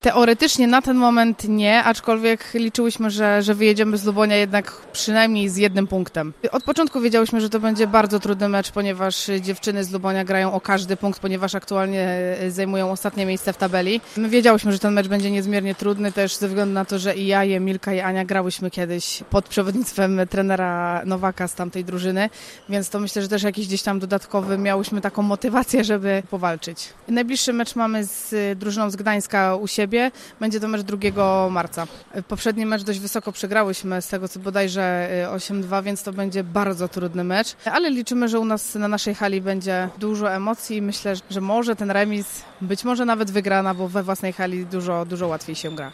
Teoretycznie na ten moment nie, aczkolwiek liczyłyśmy, że, że wyjedziemy z Lubonia jednak przynajmniej z jednym punktem. Od początku wiedziałyśmy, że to będzie bardzo trudny mecz, ponieważ dziewczyny z Lubonia grają o każdy punkt, ponieważ aktualnie zajmują ostatnie miejsce w tabeli. My wiedziałyśmy, że ten mecz będzie niezmiernie trudny też ze względu na to, że i ja, i Milka i Ania grałyśmy kiedyś pod przewodnictwem trenera Nowaka z tamtej drużyny, więc to myślę, że też jakiś gdzieś tam dodatkowy miałyśmy taką motywację, żeby powalczyć. Najbliższy mecz mamy z drużyną z Gdańska u siebie siebie. Będzie to mecz 2 marca. Poprzedni mecz dość wysoko przegrałyśmy, z tego co bodajże 8-2, więc to będzie bardzo trudny mecz. Ale liczymy, że u nas na naszej hali będzie dużo emocji i myślę, że może ten remis być może nawet wygrana, bo we własnej hali dużo, dużo łatwiej się gra.